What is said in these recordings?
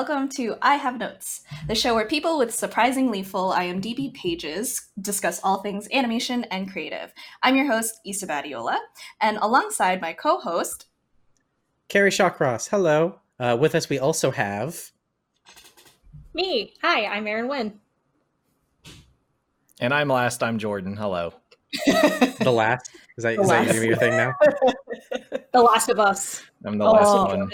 welcome to I Have Notes, the show where people with surprisingly full IMDb pages discuss all things animation and creative. I'm your host, Yssa Badiola, and alongside my co host, Kerry Shawcross. Hello. Uh, with us, we also have. Me. Hi, I'm Erin Winn. And I'm last. I'm Jordan. Hello. the last. Is that, The is that last. your, your thing now? The Last of Us. I'm the last Oh. one.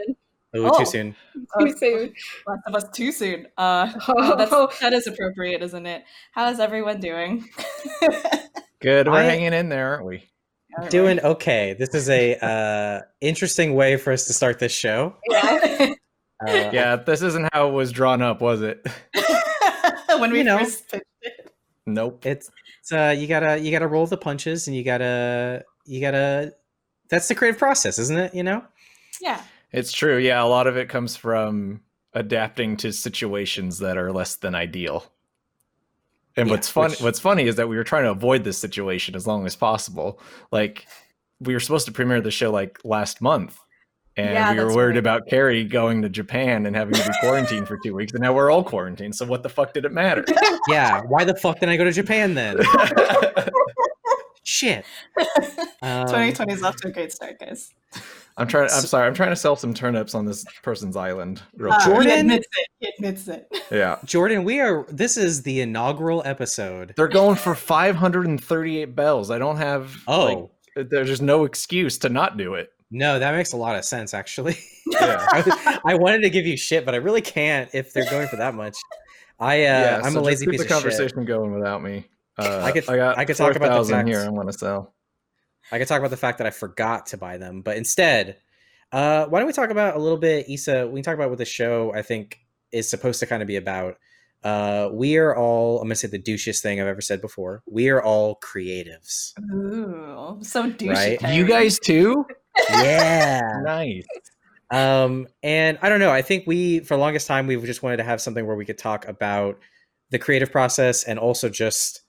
Oh, Oh. too soon. Too soon. Last of Us too soon. Uh, Oh, that's, that is appropriate, isn't it? How is everyone doing? Good. We're I- hanging in there, aren't we? Doing okay. This is a uh, interesting way for us to start this show. yeah. Uh, Yeah, this isn't how it was drawn up, was it? when we You know. first pitched it. Nope. It's, it's uh, you gotta you gotta roll the punches, and you gotta you gotta. That's the creative process, isn't it? You know. Yeah. It's true. Yeah, a lot of it comes from adapting to situations that are less than ideal. And Yeah, what's funny which- what's funny is that we were trying to avoid this situation as long as possible. Like we were supposed to premiere the show like last month. And Yeah, we were worried right. about Kerry going to Japan and having to be quarantined for two weeks, and now we're all quarantined. So what the fuck did it matter? Yeah. Why the fuck did I go to Japan then? Shit. Um, 2020 is off to a great start, guys. I'm trying. I'm sorry. I'm trying to sell some turnips on this person's island. Real Uh, quick. He Jordan? admits it. He admits it. Yeah, Jordan, we are. This is the inaugural episode. they're going for 538 bells. I don't have. Oh like, there's just no excuse to not do it. no, that makes a lot of sense, actually. Yeah. I, I wanted to give you shit, but I really can't if they're going for that much. I uh, yeah, I'm so a just lazy keep piece the of shit. conversation going without me. Uh, I could- I got. I could talk about the 4,000 here. I want to sell. I could talk about the fact that I forgot to buy them, but instead, uh, why don't we talk about a little bit, Yssa? We can talk about what the show I think is supposed to kind of be about. Uh, we are all. I'm gonna say the douchiest thing I've ever said before. We are all creatives. Ooh, so douchey. Right? Kerry. You guys too? Yeah. nice. um and i don't know i think we for the longest time we've just wanted to have something where we could talk about the creative process and also just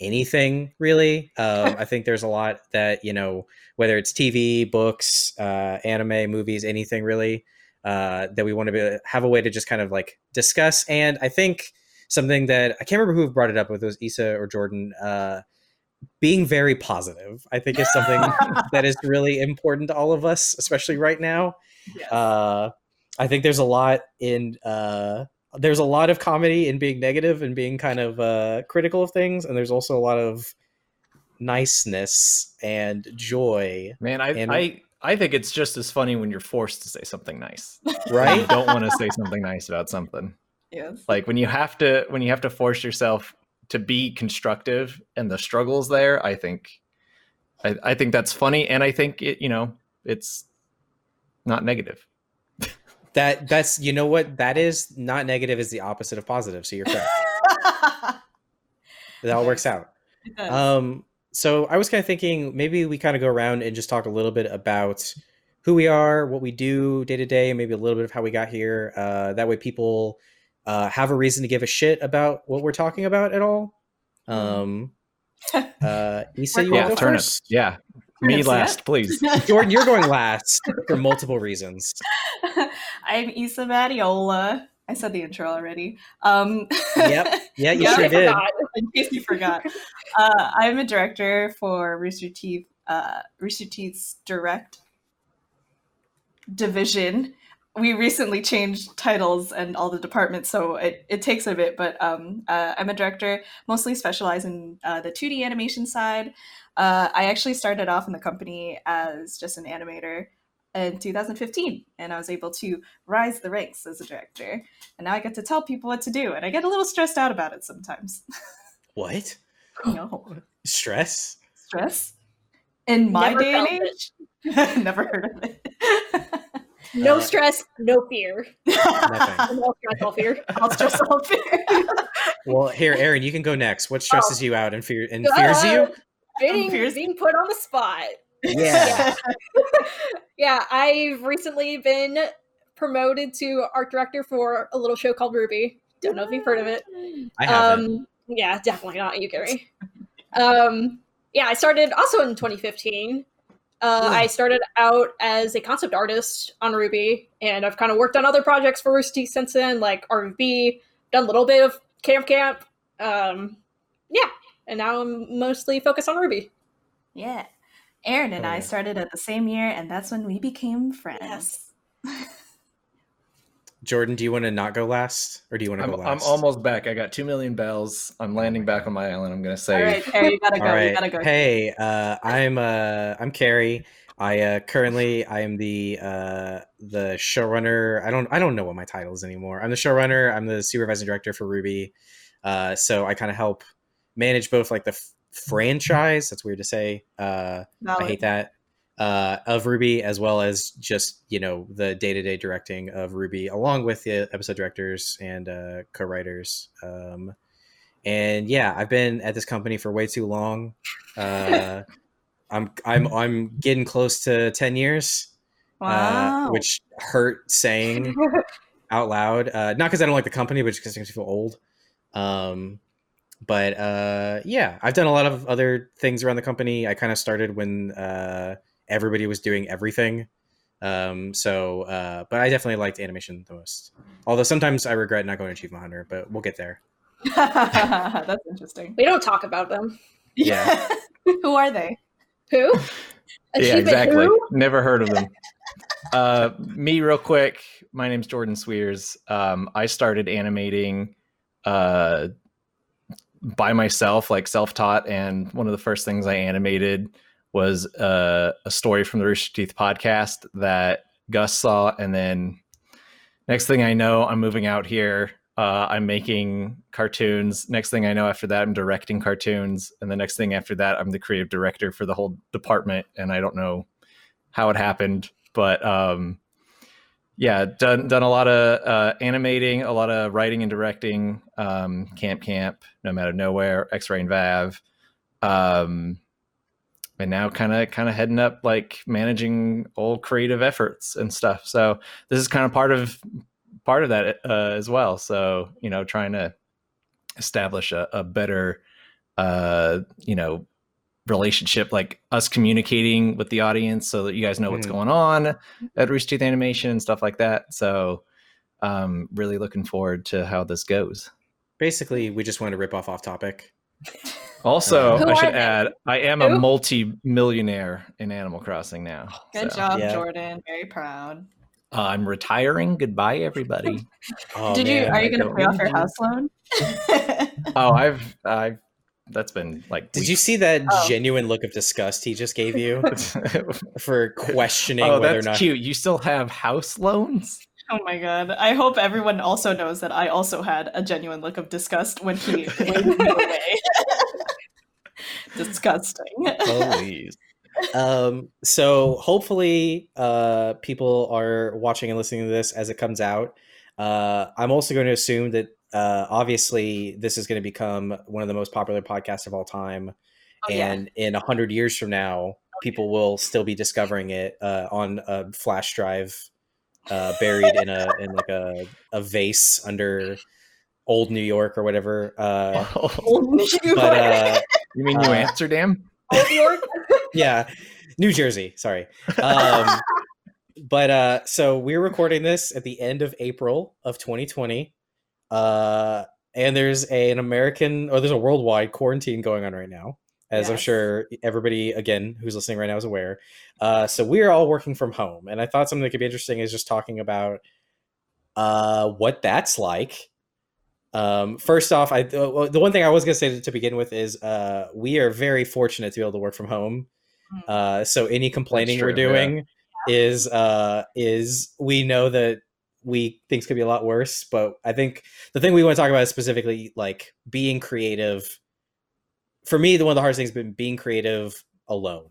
anything really. Um i think there's a lot that you know whether it's tv books uh anime movies anything really uh that we want to be, have a way to just kind of like discuss. And i think something that i can't remember who brought it up with it was Yssa or jordan uh being very positive i think is something that is really important to all of us especially right now. Yes. uh i think there's a lot in uh there's a lot of comedy in being negative and being kind of uh critical of things and there's also a lot of niceness and joy Man, I, And- I, I think it's just as funny when you're forced to say something nice. right? You right don't want to say something nice about something. yes. like when you have to when you have to force yourself to be constructive and the struggles there i think i, I think that's funny and i think it you know it's not negative that that's you know what? That is not negative is the opposite of positive so you're correct. That all works out. Um, so I was kind of thinking maybe we kind of go around and just talk a little bit about who we are, what we do day to day, and maybe a little bit of how we got here. Uh, that way, people uh, have a reason to give a shit about what we're talking about at all. Um, uh, Yssa, you We're want yeah to go turnips first? yeah me last please Jordan, you're going last for multiple reasons. I'm Yssa Badiola. I said the intro already. Um, Yep. Yeah, you Yeah, sure I did. forgot. in case you forgot, uh, I'm a director for Rooster Teeth. Uh, Rooster Teeth's direct division. We recently changed titles and all the departments, so it, it takes a bit. But um, uh, I'm a director, mostly specialize in uh, the 2D animation side. Uh, I actually started off in the company as just an animator in 2015, and I was able to rise the ranks as a director. And now I get to tell people what to do, and I get a little stressed out about it sometimes. What? no Stress? stress in my Never day and age. Never heard of it. No Uh, stress, no fear. Nothing. No stress, all fear. I'll stress all fear. Well, here, Erin, you can go next. What stresses Oh. you out and fear and fears you? Being, Fears- being put on the spot. Yeah. Yeah, I've recently been promoted to art director for a little show called RWBY. Don't know if you've heard of it. I haven't. Um, yeah, definitely not you, Gary. um, yeah, I started also in 2015. Uh, Yeah. I started out as a concept artist on RWBY, and I've kind of worked on other projects for Rooster Teeth since then, like RVB, done a little bit of Camp Camp. Um, yeah, and now I'm mostly focused on RWBY. Yeah. Erin and Oh, I started at the same year, and that's when we became friends. Yes. Jordan, do you want to not go last, or do you want to I'm, go last? I'm almost back. I got two million bells. I'm landing back on my island. I'm gonna say right, Kerry, you gotta go. All right. You gotta go. Hey, uh, I'm uh, I'm Kerry. I uh, currently I am the uh, the showrunner. I don't I don't know what my title is anymore. I'm the showrunner. I'm the supervising director for RWBY. Uh, so I kind of help manage both like the f- franchise. That's weird to say. Uh, I hate that. Uh, of RWBY, as well as just you know the day to day directing of RWBY, along with the episode directors and uh, co writers. Um, and yeah, I've been at this company for way too long. Uh, I'm I'm I'm getting close to ten years, Wow. uh, which hurt saying out loud. Uh, not because I don't like the company, but just because it makes me feel old. Um, but uh, yeah, I've done a lot of other things around the company. I kind of started when uh, everybody was doing everything. Um, so, uh, but I definitely liked animation the most. Although sometimes I regret not going to Achievement Hunter, but we'll get there. That's interesting. We don't talk about them. Yeah. Who are they? Who? yeah, exactly. who? Never heard of them. uh, me, real quick. My name's Jordan Cwierz. Um, I started animating uh, by myself, like self-taught, and one of the first things I animated was uh, a story from the Rooster Teeth podcast that Gus saw, and then next thing I know, I'm moving out here. Uh, I'm making cartoons. Next thing I know, after that, I'm directing cartoons, and the next thing after that, I'm the creative director for the whole department. And I don't know how it happened, but um, yeah, done done a lot of uh, animating, a lot of writing and directing. Um, Camp Camp, Nomad of Nowhere, X Ray and Vav, um, and now kind of kind of heading up like managing all creative efforts and stuff. So this is kind of part of part of that uh, as well. So you know, trying to establish a, a better, uh, you know, relationship, like us communicating with the audience, so that you guys know what's Mhm. going on at Rooster Teeth Animation and stuff like that. So, um, really looking forward to how this goes. Basically, we just wanted to rip off off topic. Also, I should add, I am a multi-millionaire in Animal Crossing now. Good So, job, Yeah. Jordan. Very proud. uh, I'm retiring. Goodbye, everybody. Oh, Did you? man, Are you going to pay off your house loan? oh, I've, I've. That's been like. Did you see that Oh. genuine look of disgust he just gave you for questioning oh, whether that's or not? cute. You still have house loans? oh my god! I hope everyone also knows that I also had a genuine look of disgust when he waved me away. Disgusting. Please. um so hopefully uh people are watching and listening to this as it comes out uh i'm also going to assume that uh obviously this is going to become one of the most popular podcasts of all time Oh, yeah. and in a hundred years from now people will still be discovering it uh on a flash drive uh buried in a in like a a vase under old new york or whatever uh but uh you mean New uh, Amsterdam? Old York? yeah new jersey sorry um but uh so we're recording this at the end of april of 2020 uh and there's a, an american or there's a worldwide quarantine going on right now as i'm sure everybody again who's listening right now is aware uh so we're all working from home and i thought something that could be interesting is just talking about uh what that's like um, first off, I the one thing I was gonna say to, to begin with is uh, we are very fortunate to be able to work from home. Mm. Uh, so any complaining we're true, yeah. doing is uh, is we know that we things could be a lot worse, but I think the thing we want to talk about is specifically like being creative. For me, the one of the hardest things has been being creative alone,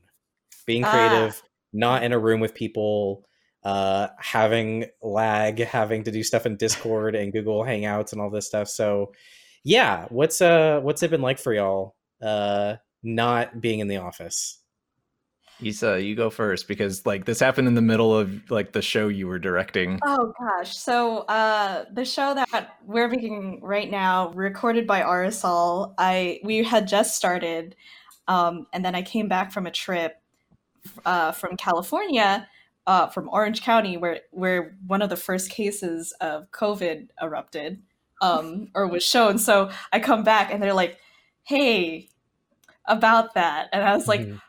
being Ah. creative, not in a room with people uh having lag having to do stuff in discord and google hangouts and all this stuff so yeah what's uh what's it been like for y'all uh not being in the office Yssa, you go first because like this happened in the middle of like the show you were directing. Oh gosh. So uh the show that we're making right now, recorded by Arizal, I we had just started um and then I came back from a trip uh, from California, uh, from Orange County, where where one of the first cases of COVID erupted um, or was shown. So I come back and they're like, "Hey, about that," and I was like, Mhm.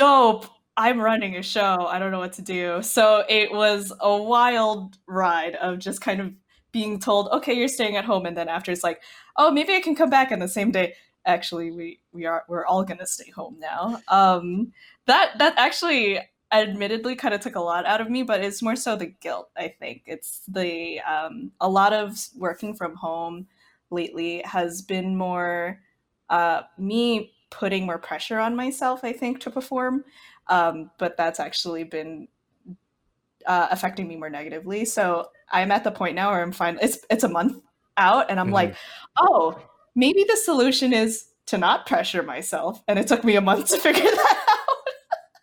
"Dope." I'm running a show. I don't know what to do. So it was a wild ride of just kind of being told, okay, you're staying at home, and then after it's like, oh, maybe I can come back on the same day. Actually, we we are we're all gonna stay home now. Um, that that actually admittedly kind of took a lot out of me, but it's more so the guilt. I think it's the um, a lot of working from home lately has been more uh, me putting more pressure on myself. I think to perform, um, but that's actually been uh, affecting me more negatively. So I'm at the point now where I'm fine. It's it's a month out, and I'm Mhm. like, oh, maybe the solution is to not pressure myself. And it took me a month to figure that out.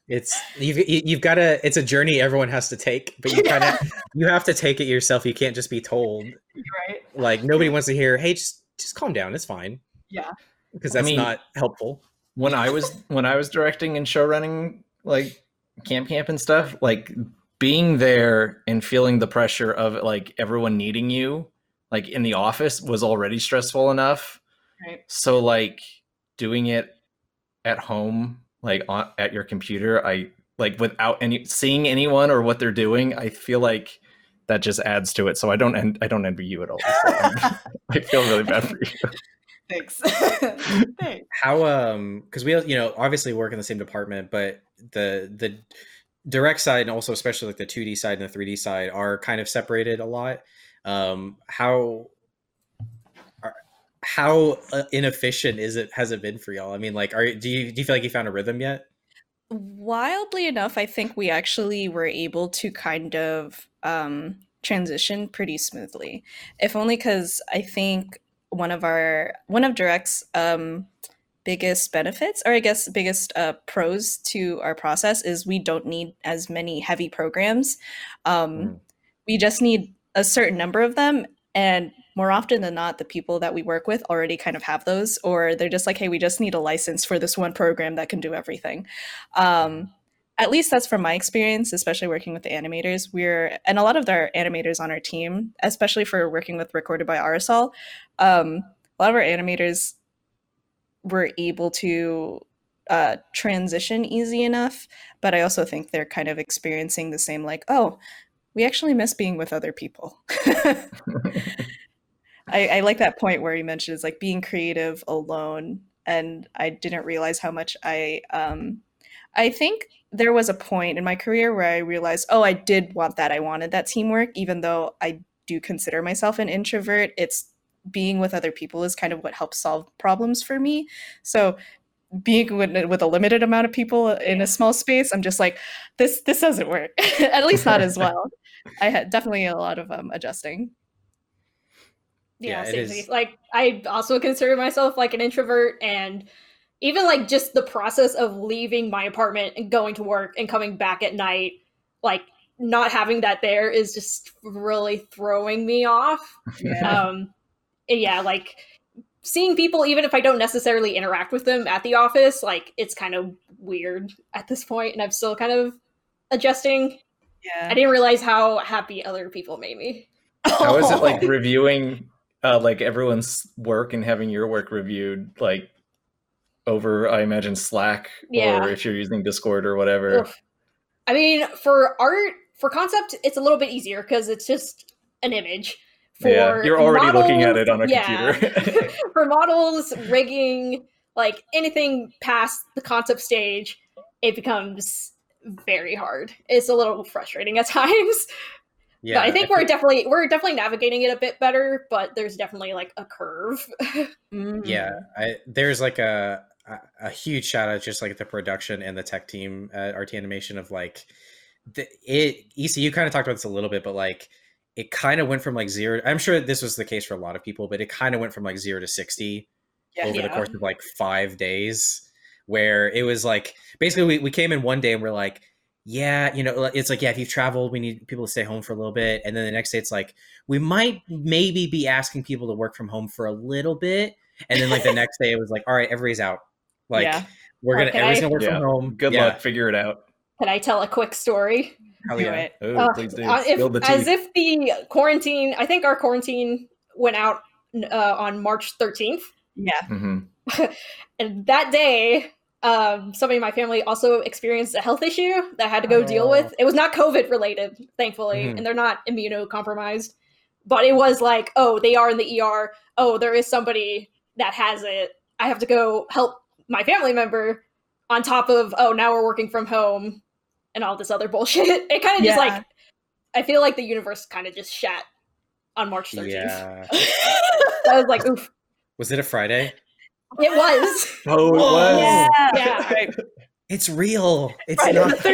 It's you've you- you've got to. It's a journey everyone has to take, but you kind of you have to take it yourself. You can't just be told. Right? Like nobody wants to hear. Hey, just just calm down. It's fine. Yeah. Because I that's mean- not helpful. when I was when I was directing and show running like camp camp and stuff, like being there and feeling the pressure of like everyone needing you, like in the office was already stressful enough. Right. So like doing it at home, like on, at your computer, I like without any seeing anyone or what they're doing, I feel like that just adds to it. So I don't en- I don't envy you at all. Um, I feel really bad for you. Thanks. Thanks. How um because we you know obviously work in the same department, but the the direct side and also especially like the 2D side and the 3D side are kind of separated a lot. Um, how are, how uh, inefficient is it has it been for y'all? I mean, like, are do you do you feel like you found a rhythm yet? Wildly enough, I think we actually were able to kind of um, transition pretty smoothly. If only because I think one of our one of Direct's um, biggest benefits, or I guess biggest uh, pros to our process, is we don't need as many heavy programs. Um, Mm. We just need a certain number of them, and more often than not, the people that we work with already kind of have those, or they're just like, "Hey, we just need a license for this one program that can do everything." Um, at least that's from my experience, especially working with the animators. We're and a lot of our animators on our team, especially for working with Recorded by Arizal, um, a lot of our animators were able to uh, transition easy enough. But I also think they're kind of experiencing the same, like, oh, we actually miss being with other people. I, I like that point where you mentioned is like being creative alone, and I didn't realize how much I um, I think there was a point in my career where I realized, oh, I did want that. I wanted that teamwork, even though I do consider myself an introvert. It's being with other people is kind of what helps solve problems for me. So being with, with a limited amount of people in a small space, I'm just like, this this doesn't work. At least not as well. I had definitely a lot of um, adjusting. Yeah, Yeah, same thing. Like I also consider myself like an introvert and even like just the process of leaving my apartment and going to work and coming back at night, like not having that there is just really throwing me off. Um yeah, like seeing people even if I don't necessarily interact with them at the office, like it's kind of weird at this point and I'm still kind of adjusting. Yeah, I didn't realize how happy other people made me. How is it like reviewing uh, like everyone's work and having your work reviewed like over I imagine Slack Yeah. or if you're using Discord or whatever. Oof. I mean, for art, for concept, it's a little bit easier because it's just an image. For yeah, you're already looking at it on a yeah. computer. for models, rigging, like anything past the concept stage, it becomes very hard. It's a little frustrating at times. Yeah, but I think we're feel- definitely we're definitely navigating it a bit better, but there's definitely like a curve. Mm. yeah I, there's like a, a a huge shout out just like the production and the tech team at rt animation of like the it ecu kind of talked about this a little bit but like it kind of went from like zero i'm sure this was the case for a lot of people but it kind of went from like zero to 60 Yeah. over the course of like five days where it was like basically we, we came in one day and we're like yeah you know it's like yeah if you've traveled we need people to stay home for a little bit and then the next day it's like we might maybe be asking people to work from home for a little bit and then like the next day it was like all right everybody's out like Yeah. we're gonna Okay. everybody's gonna work Yeah. from home Good Yeah. luck, figure it out. Can I tell a quick story? Hell Do it. Oh, Uh, please do. Uh, if- the as if the quarantine, I think our quarantine went out uh, on March 13th. Yeah. Mhm. And that day, um, somebody in my family also experienced a health issue that I had to go deal Oh. with. It was not COVID related, thankfully, Mhm. and they're not immunocompromised. But it was like, oh, they are in the ER. Oh, there is somebody that has it. I have to go help my family member on top of, oh, now we're working from home and all this other bullshit. It kind of just like, I feel like the universe kind of just shat on March 13th. Yeah. I was like, oof. Was it a Friday? It was. Oh, it was. Yeah. Yeah. Right. It's real. It's Right. not.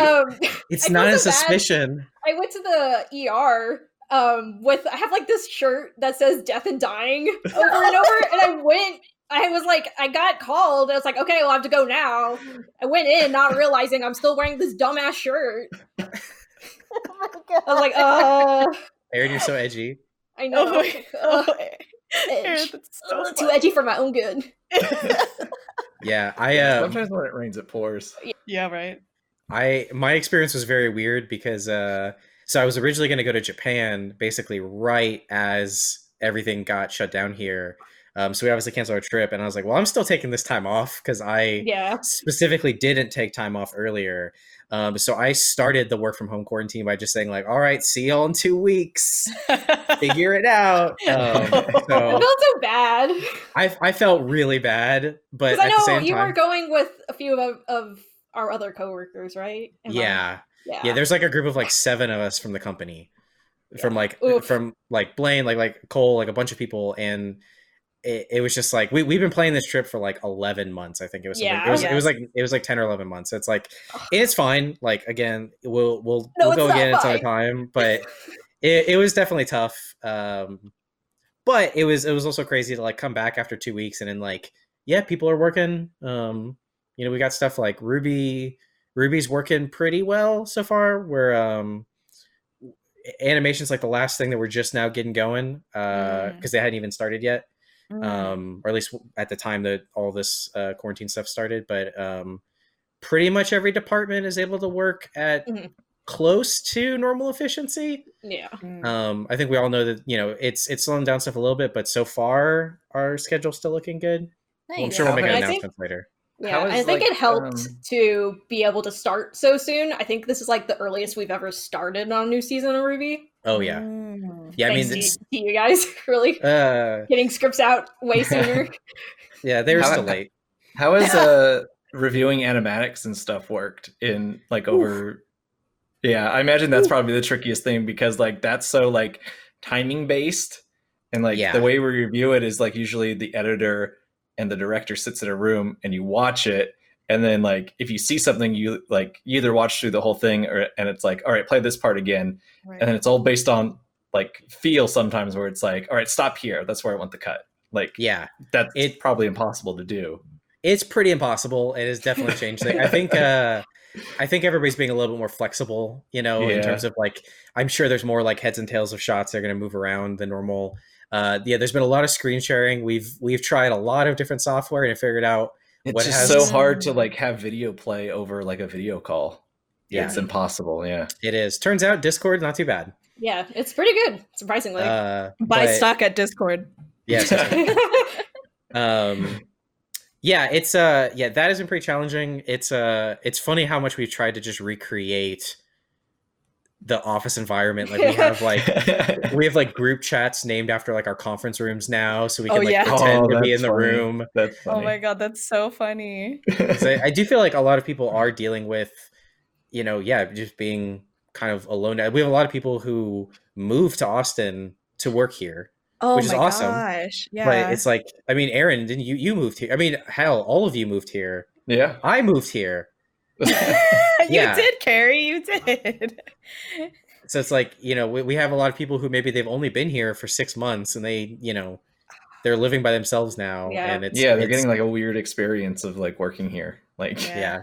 Um, It's I not a so bad. suspicion. I went to the ER um, with I have like this shirt that says "death and dying" over and over, and I went. I was like, I got called. I was like, okay, well, I have to go now. I went in, not realizing I'm still wearing this dumbass shirt. Oh my god. I was like, uh, Aaron, you're so edgy. I know, Oh my Ugh, god. Aaron, that's so Ugh, too edgy for my own good. Yeah, I um, Sometimes when it rains, it pours. yeah, right. I my experience was very weird because uh so I was originally going to go to Japan basically right as everything got shut down here. Um so we obviously canceled our trip and I was like, well, I'm still taking this time off cuz I Yeah, specifically didn't take time off earlier. Um so I started the work from home quarantine by just saying like, all right, see y'all in 2 weeks. Figure it out. Um, I felt so bad I I felt really bad, but because I at the know you time were going with a few of of our other coworkers, right? Am I- yeah. yeah, yeah there's like a group of like seven of us from the company from like Oof. from like blaine like like cole like a bunch of people and it, it was just like we, we've been playing this trip for like 11 months i think it was. Yeah. it was it was like it was like 10 or 11 months it's like it's fine like again we'll we'll No, we'll go again at some time but it, it was definitely tough um but it was it was also crazy to like come back after two weeks and then like yeah people are working um you know we got stuff like RWBY RWBY's working pretty well so far where um animation's like the last thing that we're just now getting going uh Mm. because they hadn't even started yet Mm. um or at least at the time that all this uh quarantine stuff started but um pretty much every department is able to work at Mhm. close to normal efficiency yeah. Mm. um, I think we all know that you know it's it's slowing down stuff a little bit, but so far our schedule's still looking good. Well, I'm sure we'll make an but think- announcement later. Yeah, How I think like, it helped um, to be able to start so soon. I think this is like the earliest we've ever started on a new season of RWBY. Oh yeah, Mm. yeah. I mean, Thanks to, to you guys really uh, getting scripts out way sooner. yeah, they were How- still late. How has uh reviewing animatics and stuff worked in like over Yeah, I imagine that's probably the trickiest thing because like that's so like timing based and like Yeah. the way we review it is like usually the editor and the director sits in a room and you watch it and then like if you see something you like you either watch through the whole thing or and it's like all right play this part again Right. and then it's all based on like feel sometimes where it's like all right stop here that's where I want the cut like Yeah, that's It- probably impossible to do it's pretty impossible. It has definitely changed. I think. uh I think everybody's being a little bit more flexible, you know, in terms of like I'm sure there's more like heads and tails of shots that are going to move around than normal. Uh, yeah, there's been a lot of screen sharing. We've we've tried a lot of different software and figured out It's What just has- so hard to like have video play over like a video call. Yeah. It's impossible. Yeah. it is. Turns out Discord not too bad. yeah, it's pretty good, surprisingly. Uh, Buy but- stock at Discord. Yes. um yeah it's uh yeah that has been pretty challenging it's uh it's funny how much we've tried to just recreate the office environment like we have like we have like group chats named after like our conference rooms now so we Oh, can like yeah. pretend Oh, to be in the funny. room That's Oh my god, that's so funny. so I, I do feel like a lot of people are dealing with you know yeah just being kind of alone we have a lot of people who move to austin to work here Oh Which is my awesome, gosh. Yeah. but it's like i mean Erin didn't you you moved here i mean hell all of you moved here Yeah. i moved here you Yeah. did, Kerry. You did. so it's like you know we, we have a lot of people who maybe they've only been here for six months and they you know they're living by themselves now Yeah. and it's yeah, they're it's- getting like a weird experience of like working here. Like Yeah. yeah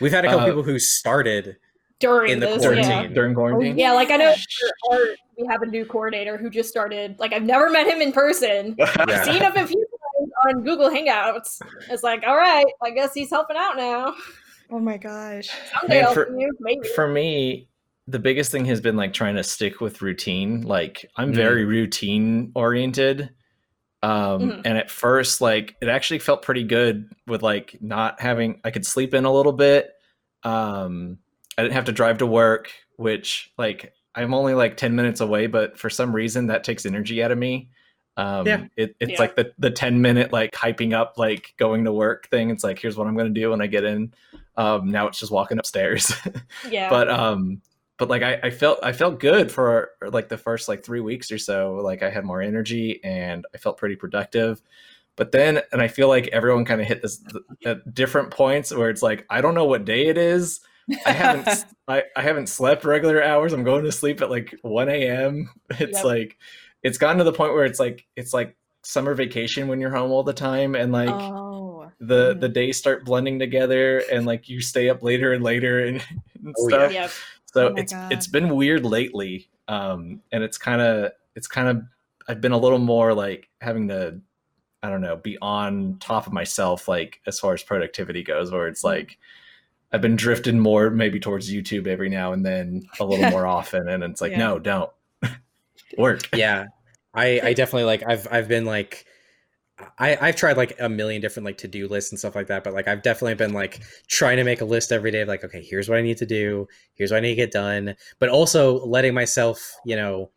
we've had a couple Uh, people who started During in the this, quarantine. yeah. during quarantine. Yeah, like I know Yeah. for art, we have a new coordinator who just started. Like I've never met him in person. Yeah. Seen him a few times on Google Hangouts. It's like, all right, I guess he's helping out now. Oh my gosh. Man, for- you, maybe. For me, the biggest thing has been like trying to stick with routine. Like I'm Mm. very routine oriented. Um Mhm. and at first like it actually felt pretty good with like not having I could sleep in a little bit. Um I didn't have to drive to work, which like I'm only like 10 minutes away, but for some reason that takes energy out of me. Um Yeah. it, it's Yeah. like the the 10 minute like hyping up like going to work thing. It's like here's what I'm going to do when I get in. Um now it's just walking upstairs. yeah. but um but like I, I felt i felt good for like the first like three weeks or so like i had more energy and i felt pretty productive but then and i feel like everyone kind of hit this at different points where it's like i don't know what day it is i haven't s- I, I haven't slept regular hours i'm going to sleep at like 1 a.m it's Yep. like it's gotten to the point where it's like it's like summer vacation when you're home all the time and like oh. the Mhm. the days start blending together and like you stay up later and later and, and Oh, stuff yeah. so Oh it's God. it's been weird lately um and it's kind of it's kind of i've been a little more like having to i don't know be on top of myself like as far as productivity goes where it's Mm-hmm. like i've been drifting more maybe towards youtube every now and then a little more often and it's like Yeah. no don't work yeah. I i definitely like i've i've been like I, I've tried like a million different like to-do lists and stuff like that, but like I've definitely been like trying to make a list every day of like, okay, here's what I need to do, here's what I need to get done, but also letting myself, you know,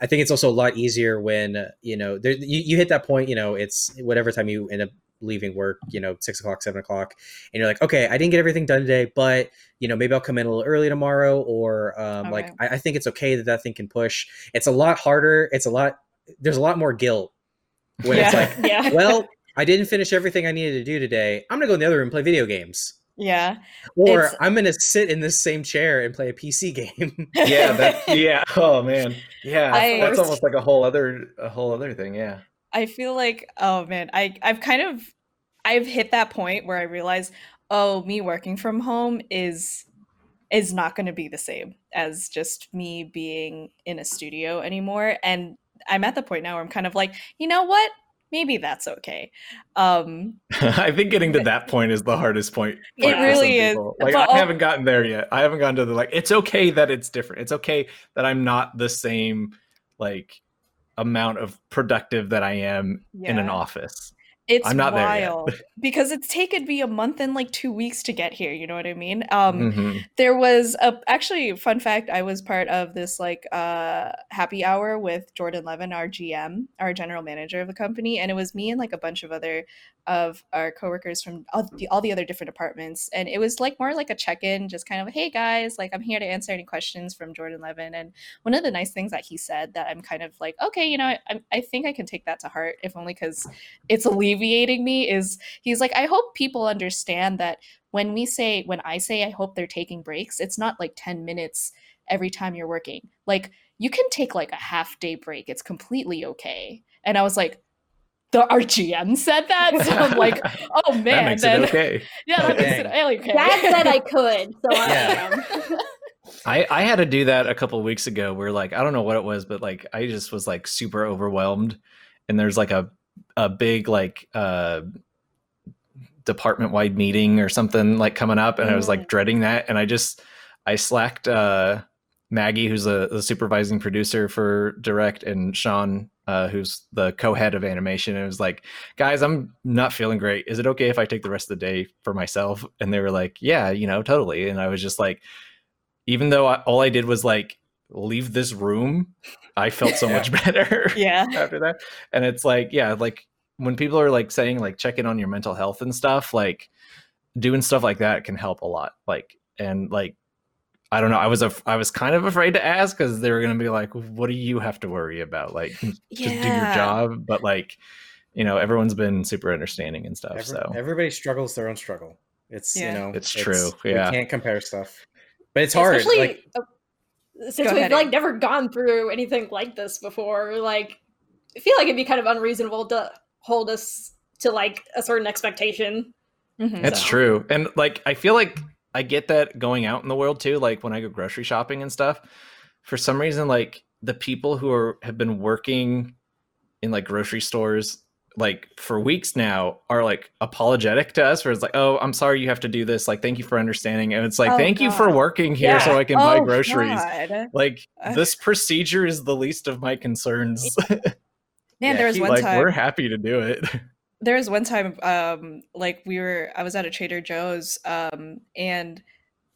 I think it's also a lot easier when you know there, you, you hit that point, you know, it's whatever time you end up leaving work, you know, six o'clock, seven o'clock, and you're like, okay, I didn't get everything done today, but you know, maybe I'll come in a little early tomorrow, or um, like Okay. I, I think it's okay that that thing can push. It's a lot harder. It's a lot. There's a lot more guilt when it's like, yeah. well, I didn't finish everything I needed to do today. I'm gonna go in the other room and play video games, Yeah. or It's- I'm gonna sit in this same chair and play a PC game. yeah that yeah oh man yeah I- that's almost like a whole other a whole other thing yeah I feel like oh man, I I've kind of I've hit that point where I realize oh me working from home is is not going to be the same as just me being in a studio anymore and I'm at the point now where I'm kind of like, you know what? Maybe that's okay. Um I think getting to that point is the hardest point. It point really is. Like But I haven't gotten there yet. I haven't gotten to the like. It's okay that it's different. It's okay that I'm not the same like amount of productive that I am in an office. It's I'm not there yet. wild because it's taken me a month and like two weeks to get here. You know what I mean? Um, Mhm. there was a actually fun fact. I was part of this like uh happy hour with Jordan Levin, our GM, our general manager of the company, and it was me and like a bunch of other of our coworkers from all the, all the other different departments, and it was like more like a check in, just kind of hey guys, like I'm here to answer any questions from Jordan Levin. And one of the nice things that he said that I'm kind of like okay, you know, I, I think I can take that to heart, if only because it's alleviating me is he's like i hope people understand that when we say when i say i hope they're taking breaks it's not like 10 minutes every time you're working like you can take like a half day break it's completely okay and i was like the rgm said that so i'm like oh man that makes then it okay. yeah that makes it okay Dad said I could, so I Yeah. am. I I had to do that a couple weeks ago. Where like I don't know what it was, but like I just was like super overwhelmed, and there's like a a big like uh department wide meeting or something like coming up, and I was Mm. like dreading that, and I just I slacked uh Maggie, who's a, the supervising producer for Direct, and Sean, uh, who's the co-head of animation. And was like, guys, I'm not feeling great. Is it okay if I take the rest of the day for myself? And they were like, yeah, you know, totally. And I was just like, even though I, all I did was like leave this room, I felt so much better yeah after that. And it's like, yeah, like when people are like saying like check in on your mental health and stuff, like doing stuff like that can help a lot. Like and like I don't know. I was af- I was kind of afraid to ask because they were gonna be like, "What do you have to worry about? Like, just do your job." But like, you know, everyone's been super understanding and stuff. Every- so everybody struggles their own struggle. It's Yeah. you know, It's true, We yeah. can't compare stuff, but it's hard. Especially like, uh, since we've ahead, like Abe. never gone through anything like this before. Like, I feel like it'd be kind of unreasonable to hold us to like a certain expectation. Mhm. That's So- true. And like I feel like I get that going out in the world too, like when I go grocery shopping and stuff. For some reason, like the people who are have been working in like grocery stores like for weeks now are like apologetic to us where it's like oh i'm sorry you have to do this like thank you for understanding and it's like Oh, thank you for working here so i can buy Oh, groceries God. like this procedure is the least of my concerns Man, Yeah, there was he- one like time. we're happy to do it there was one time um like we were i was at a trader joe's um and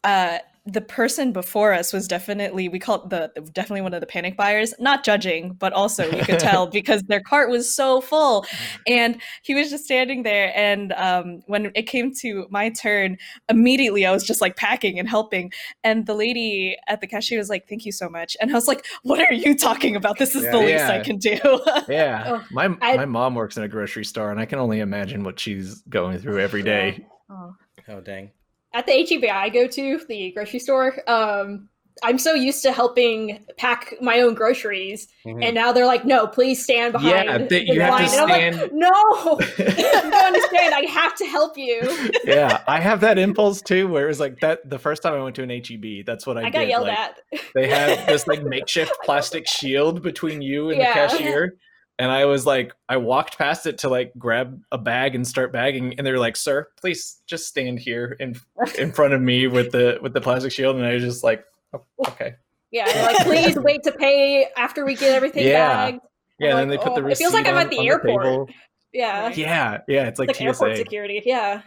uh the person before us was definitely we call it the the- definitely one of the panic buyers not judging but also you could tell because their cart was so full. And he was just standing there and um when it came to my turn immediately i was just like packing and helping. And the lady at the cashier was like thank you so much. And i was like what are you talking about? This is Yeah. the least i can do. Yeah. Oh, my I- my mom works in a grocery store and i can only imagine what she's going through every day. Oh. Oh dang. At the HEB I go to, the grocery store, um, I'm so used to helping pack my own groceries, Mhm. and now they're like, "No, please stand behind." Yeah, they- you have to line." And I'm like, stand- no, you don't understand. I have to help you. yeah i have that impulse too where it was like that the first time i went to an heb that's what i, I got did yelled like, at. they had this like makeshift plastic shield between you and Yeah. the cashier and i was like i walked past it to like grab a bag and start bagging and they're like sir please just stand here in in front of me with the with the plastic shield and i was just like oh, okay Yeah, they're like, please wait to pay after we get everything Yeah. bagged. yeah I'm and then they like, put the oh, it feels like I'm on- at the airport. table. Yeah, yeah yeah it's like, like airport tsa security. Yeah,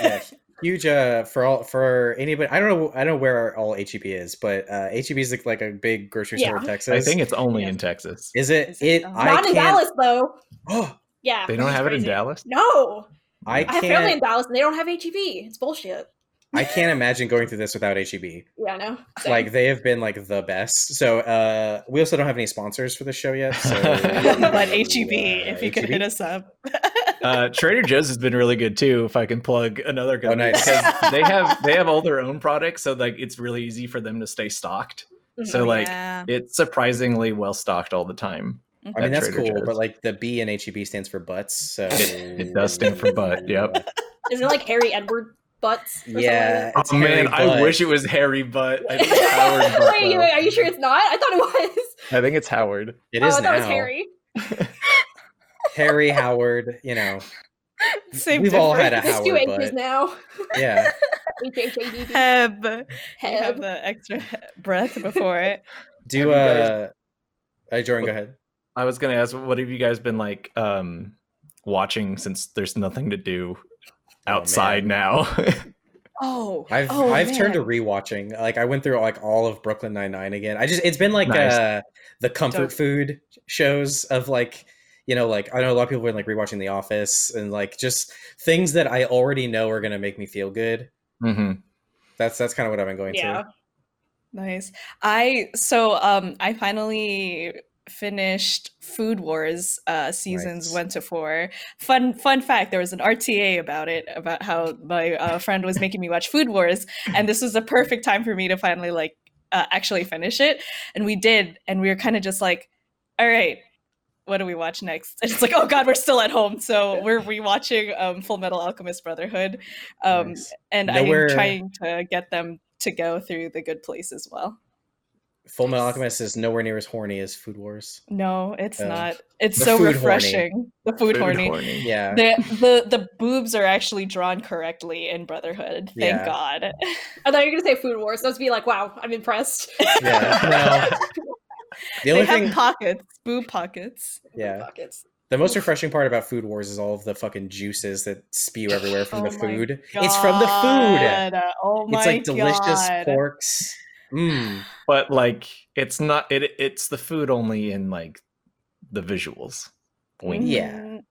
yeah, huge uh for all for anybody i don't know i don't know where all heb is but uh heb is like, like a big grocery store in texas i think it's only Yeah. in texas is it Is it? it Oh. i not in Dallas though. oh Yeah, they don't it's have it in dallas No, i I have family in Dallas and they don't have HEB. It's bullshit. i can't imagine going through this without heb Yeah, no. like they have been like the best so uh we also don't have any sponsors for the show yet so but uh, HEB, if you could hit us up. Uh, Trader Joe's has been really good too. If I can plug another company, Oh, nice. because they have they have all their own products, so like it's really easy for them to stay stocked. Mhm. So like yeah. it's surprisingly well stocked all the time. I mean that's Trader cool, Joe's. but like the B in HEB stands for butts, so It- it does stand for butt, yep. Isn't it like Harry Edward butts? or something like Yeah, oh man, Harry I wish it was Harry Butt. I think it's Howard Butt. wait, wait, are you sure it's not? I thought it was. I think it's Howard. It oh, is I thought it now. was Harry. Harry Howard, you know. Same We've all had a There's two Howard H's butt. now. Yeah. H H A D D. Heb. Have the extra breath before it. Do Have guys- uh uh, Jordan, go ahead. I was gonna ask, what have you guys been like um watching since there's nothing to do Oh, outside man. now? Oh, I've oh, I've turned to rewatching. Like I went through like all of Brooklyn Nine Nine again. I just it's been like Nice. uh the comfort Don't- food shows of like you know like I know a lot of people have been like rewatching The Office and like just things that I already know are gonna make me feel good. hmm That's that's kind of what I've been going Yeah. to. Nice. I so um I finally finished Food Wars uh seasons Nice. 1 to 4. Fun fun fact, there was an RTA about it about how my uh, friend was making me watch Food Wars and this was the perfect time for me to finally like uh, actually finish it and we did and we were kind of just like all right what do we watch next? And it's like, oh god, we're still at home, so we're rewatching um, Full Metal Alchemist Brotherhood, um, Nice. and Nowhere- I'm trying to get them to go through the good place as well. Full Metal Alchemist is nowhere near as horny as Food Wars. No, it's Oh. not. It's so food horny. refreshing. The food, horny. Yeah. The, the the boobs are actually drawn correctly in Brotherhood. Thank Yeah. God. I thought you were gonna say Food Wars. So I was be like, wow, I'm impressed. yeah. No. The they only have thing pockets, boob pockets. yeah. Pockets. The most refreshing part about Food Wars is all of the fucking juices that spew everywhere from Oh the my food. It's from the food. Oh my It's like delicious God. porks. Mmm. but like it's not it it's the food only in like the visuals wink Yeah. Wink.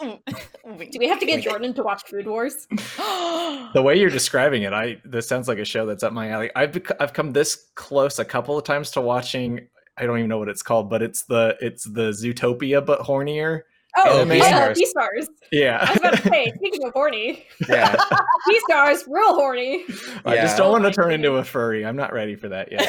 Mm. Do we have to get Wink. Jordan to watch Food Wars? the way you're describing it i this sounds like a show that's up my alley i've bec- i've come this close a couple of times to watching i don't even know what it's called but it's the it's the zootopia but hornier Oh, Oh, yeah, Beastars. Yeah. I was about to say, speaking of horny, Yeah. Beastars, real horny. i Yeah. just don't want to Oh turn into a furry i'm not ready for that yet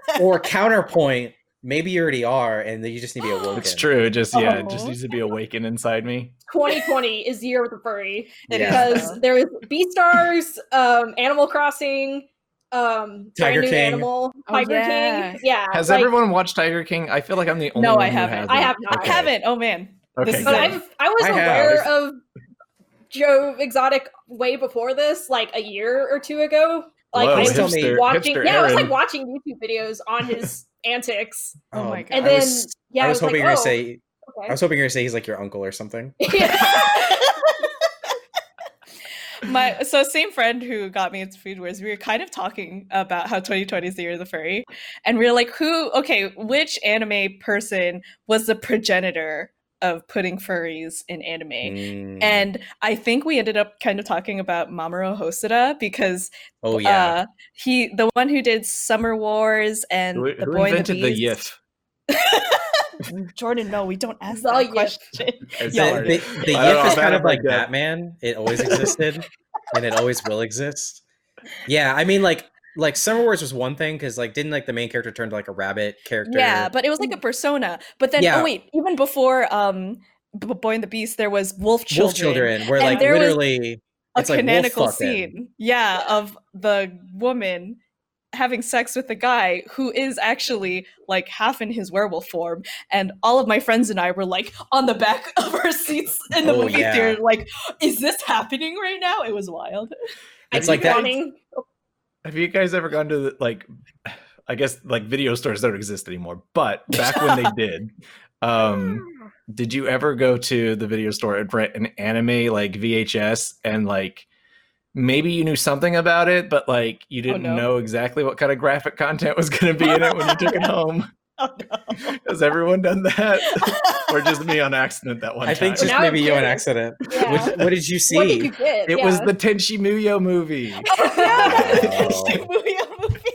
or counterpoint, maybe you already are, and you just need to be awoken. it's true just yeah it just Oh. needs to be awakened inside me 2020 is the year with the furry Yeah. because there is Beastars, um, Animal Crossing, um, Tiger Brand New King. Animal, Oh, yeah. King. Yeah. has like, everyone watched tiger king i feel like i'm the only No, one I haven't. hasn't. I have not. I haven't. Oh man. This Okay, is But I've, I was I have. aware of Joe Exotic way before this, like a year or two ago. Like Whoa, I was hipster- just watching, hipster yeah, I was like watching YouTube videos on his antics, Oh my God. and I then was, yeah, I was hoping like, you were oh, gonna say. okay. I was hoping you were gonna say he's like your uncle or something. my so same friend who got me into food wars we were kind of talking about how 2020 is the year of the furry and we are like who okay which anime person was the progenitor of putting furries in anime Mm. and i think we ended up kind of talking about mamoru hosoda because oh yeah, uh he the one who did summer wars and Who, the who boy invented the the Beast. yiff? jordan no we don't ask The that Yiff. question It's Yeah. the, hard. the, the I don't know, yiff is kind of like. Batman. It always existed, and it always will exist. Yeah, I mean, like, like Summer Wars was one thing because, like, didn't like the main character turn to like a rabbit character? Yeah, but it was like a persona. But then, Yeah. oh wait, even before um, B- Boy and the Beast, there was Wolf Children, Wolf Children, where And like literally a it's like canonical fucking. scene, yeah, of the woman having sex with the guy who is actually like half in his werewolf form. And all of my friends and I were like on the back of our seats in the Oh, movie yeah. theater, like, is this happening right now? It was wild. It's like that- wanting- Have you guys ever gone to the, like, I guess like video stores don't exist anymore, but back when they did, um, did you ever go to the video store and rent an anime like VHS and like maybe you knew something about it, but like you oh, didn't no. know exactly what kind of graphic content was going to be in it when you took it home? Oh no. Has everyone done that, or just me on accident that one I time? think just Now maybe you on accident. Yeah. What, what did you see? What did you get? it yeah. Oh, was the Tenchi Muyo movie. Oh, yeah, that is Oh. the Shibuya movie.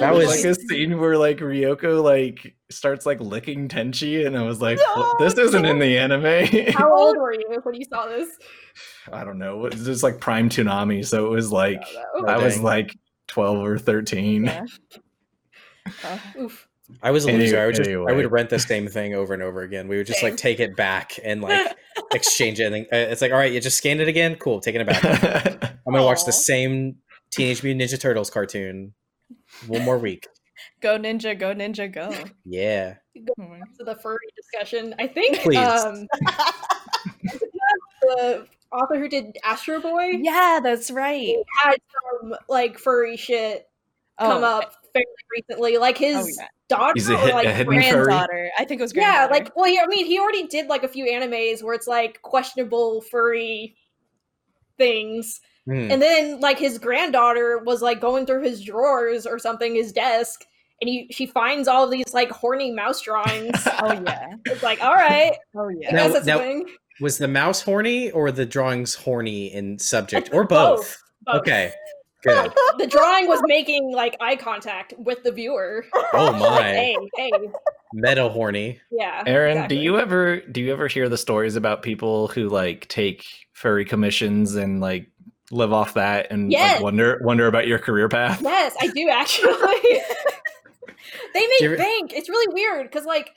That was- like a scene where like Ryoko like starts like licking Tenchi, and I was like, "Well, No, "This isn't in the anime." How old were you when you saw this? I don't know. It was just like prime Toonami, so it was like Oh, I was like twelve or thirteen. Yeah. Uh, Oof. I was a Any- loser. I would just I would rent the same thing over and over again. We would just like take it back and like exchange it. And uh, it's like, all right, you just scanned it again. Cool, taking it back. I'm gonna watch the same Teenage Mutant Ninja Turtles cartoon one more week. go ninja, go ninja, go. Yeah. To the furry discussion, I think. Please. Um, the author who did Astro Boy yeah, that's right. had some like furry shit come Oh, up fairly recently. Like his Oh, yeah. daughter He's a or like a hidden furry? granddaughter. I think it was Yeah, like well, yeah, I mean, he already did like a few animes where it's like questionable furry things, Hmm. and then like his granddaughter was like going through his drawers or something, his desk, and he she finds all of these like horny mouse drawings. oh yeah, it's like, all right, oh yeah. Now- now- Was the mouse horny or the drawings horny in subject or both? Both. Okay. Good. The drawing was making like eye contact with the viewer. Oh Like, my. hey, hey, Meta horny. yeah. Erin, exactly. do you ever do you ever hear the stories about people who like take furry commissions and like live off that and Yes. like, wonder wonder about your career path? Yes, I do actually. They make Do you- bank. It's really weird because, like,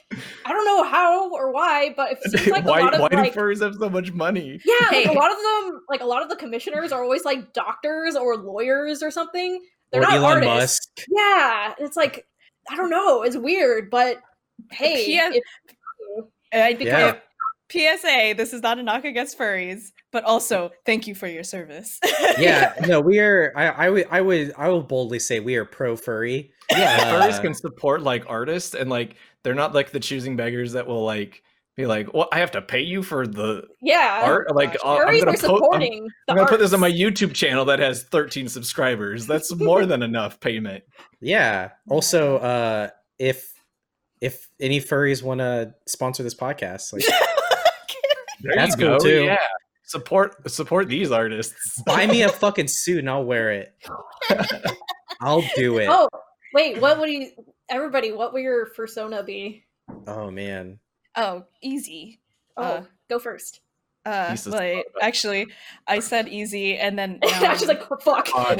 I don't know how or why, but it seems like why a lot of why like, do furries have so much money? yeah, like, a lot of them, like a lot of the commissioners are always like doctors or lawyers or something. They're or not Elon artists. Musk. Yeah, it's like I don't know. It's weird, but hey, P.S. if- I think Yeah. PSA, this is not a knock against furries, but also thank you for your service. Yeah, no, we are. I, I would, I would, I will boldly say we are pro furry. Yeah, Uh, furries can support like artists and like they're not like the choosing beggars that will like be like, well, I have to pay you for the yeah, art. Like, gosh. uh, I'm gonna, are po- I'm, supporting I'm gonna put this on my. YouTube channel that has 13 subscribers. That's more than enough payment. Yeah. Also, uh, if if any furries want to sponsor this podcast, like There That's you cool, go. too. Yeah, support support these artists. buy me a fucking suit and I'll wear it. I'll do it. Oh, wait, what would you? Everybody, what will your persona be? Oh man. oh, easy. Oh, Uh, go first. Uh, Piece of wait, actually, I said easy, and then now She's like, oh, fuck. Uh,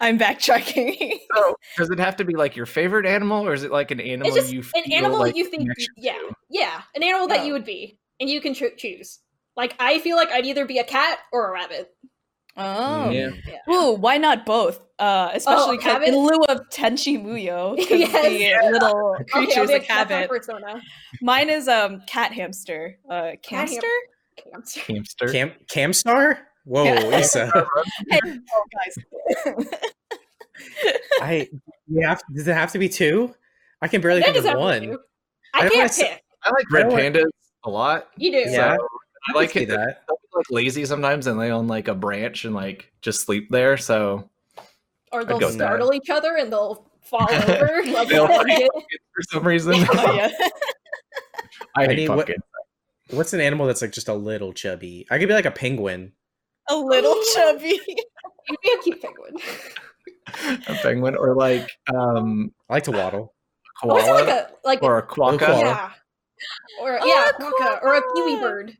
I'm backtracking. So, does it have to be like your favorite animal, or is it like an animal it's just you an animal like you think, connection yeah, to? yeah, an animal that Oh. you would be, and you can cho- choose. Like, I feel like I'd either be a cat or a rabbit. Oh. Yeah. Ooh, why not both? Uh, especially 'cause have it? in lieu of Tenchi Muyo, Yes. the little creatures be like a have persona. Mine is um cat hamster. Uh, Cat camster. Cancer. Hamster. Cam Camstar? Whoa, Yeah. Lisa. Hey, oh, guys. I you have does it have to be two? I can barely That think of one. you. I I can't pick. I like red pandas a lot. You do. Yeah. So I I like see it. that. They'll like lazy sometimes and lay on like a branch and like just sleep there. So Or they'll with that. startle each other and they'll fall over. Like They'll that. like- for some reason, Oh, yeah. I I hate need what- What's an animal that's like just a little chubby? I could be like a penguin. A little chubby. You'd be a cute penguin. a penguin or like um I like to waddle. Also koala like a like or a quokka. koala. yeah. Or Oh, yeah, a quokka, or a kiwi bird.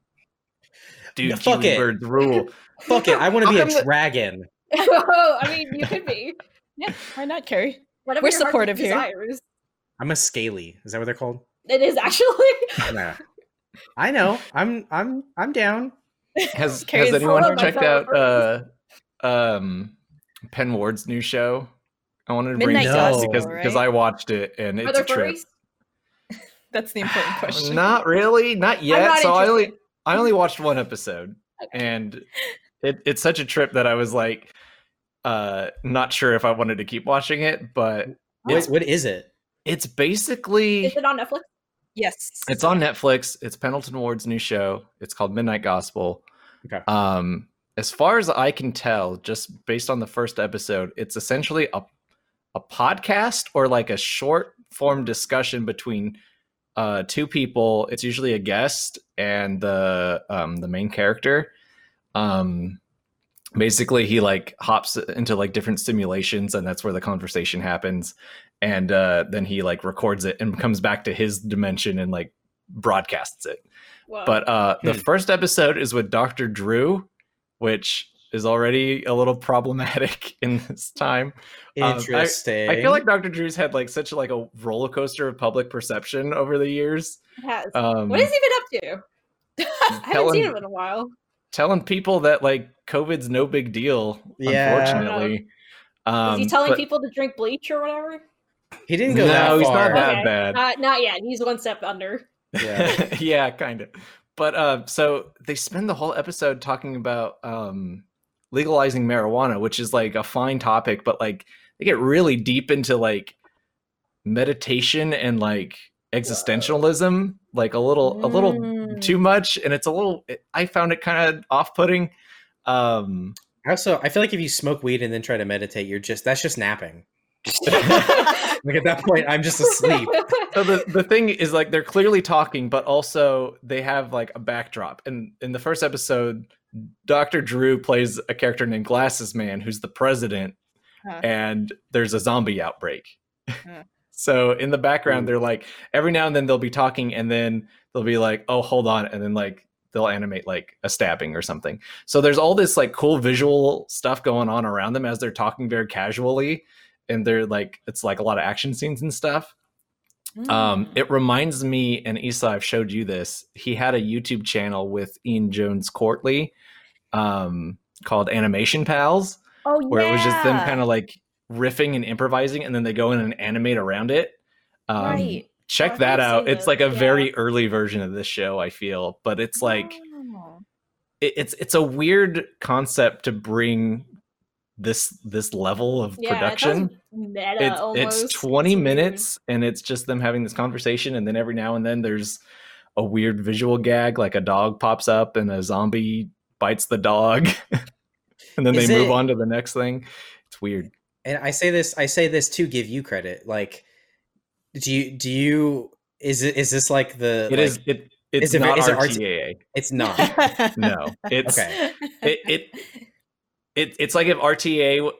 Dude, Yeah, fuck kiwi it. birds rule. Fuck it, I want to be a dragon. oh, I mean, you could be. Yeah, why not, Kerry? Whatever We're supportive here. desires. I'm a scaly. Is that what they're called? It is actually. Nah. I know. I'm I'm I'm down. Has Kerry's has anyone all of my checked out uh um Pen Ward's new show? I wanted to bring Midnight this up Gospel, because because I watched it and Are it's there a trip. furries? That's the important question. Not really, not yet. not so I only. I only watched one episode, and it, it's such a trip that I was like, uh, not sure if I wanted to keep watching it. But What, what is it? it's basically Is it on Netflix? yes. it's on Netflix. It's Pendleton Ward's new show. It's called Midnight Gospel. Okay. Um, as far as I can tell, just based on the first episode, it's essentially a a podcast or like a short form discussion between uh, two people. It's usually a guest and the um, the main character. Um, basically, he like hops into like different simulations, and that's where the conversation happens. And uh, then he like records it and comes back to his dimension and like broadcasts it. Whoa. But uh, the Hmm. first episode is with Dr. Drew, which is already a little problematic in this time. Um, I- Interesting. I feel like Dr. Drew's had like such like a roller coaster of public perception over the years. It has. Um, what has he been up to? I haven't telling- seen him in a while. telling people that like COVID's no big deal. Yeah. Unfortunately, um, Is he telling but- people to drink bleach or whatever? he didn't go no, that he's not that Okay. bad. Not, not yet. He's one step under. Yeah. yeah, kind of. But uh, so they spend the whole episode talking about um, legalizing marijuana, which is like a fine topic, but like they get really deep into like meditation and like existentialism, like a little, a little Mm. too much, and it's a little. I found it kind of off-putting. Um, Also, I feel like if you smoke weed and then try to meditate, you're just that's just napping. Like at that point, I'm just asleep. so the, the thing is like they're clearly talking but also they have like a backdrop and in the first episode dr drew plays a character named glasses man who's the president Huh. and there's a zombie outbreak Huh. so in the background they're like every now and then they'll be talking and then they'll be like oh hold on and then like they'll animate like a stabbing or something so there's all this like cool visual stuff going on around them as they're talking very casually and they're like it's like a lot of action scenes and stuff um, Mm. it reminds me, and Yssa, I've showed you this. He had a YouTube channel with Ian Jones-Quartey, um, called Animation Pals, oh, where it was just them kind of like riffing and improvising, and then they go in and animate around it. Um, right. Check I that out. It's like a yeah. very early version of this show. I feel, but it's like Oh. it, it's it's a weird concept to bring this this level of Yeah, production meta it's, almost. it's 20 weird. minutes and it's just them having this conversation and then every now and then there's a weird visual gag like a dog pops up and a zombie bites the dog and then Is they move on to the next thing it's weird And I say this, I say this to give you credit. Like, do you do you is it is this like the It like, is. it it's is it- not is it rtaa It's not. no it's Okay. it, it it it's like if rta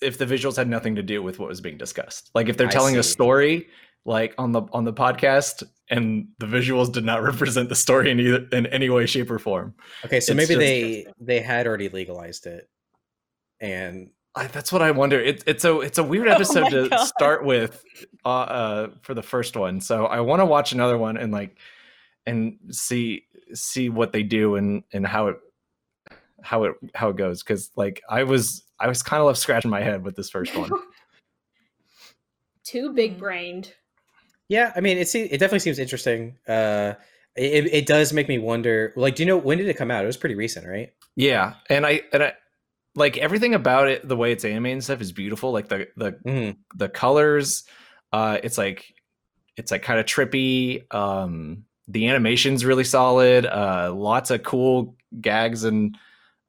if the visuals had nothing to do with what was being discussed. Like if they're telling a story like on the on the podcast and the visuals did not represent the story in either in any way shape or form. Okay, so It's maybe just- they they had already legalized it, and I, that's what i wonder. It, it's a it's a weird Oh episode my to God. start with uh, uh for the first one. So i want to watch another one and like and see see what they do and and how it how it how it goes because like I was I was kind of left scratching my head with this first one. Too big brained. Yeah, I mean, it se- it definitely seems interesting. Uh, it it does make me wonder. Like, do you know when did it come out? It was pretty recent, right? yeah, and I and I like everything about it. The way it's animated and stuff is beautiful. Like the the Mhm. the colors uh it's like it's like kind of trippy um the animation's really solid uh lots of cool gags and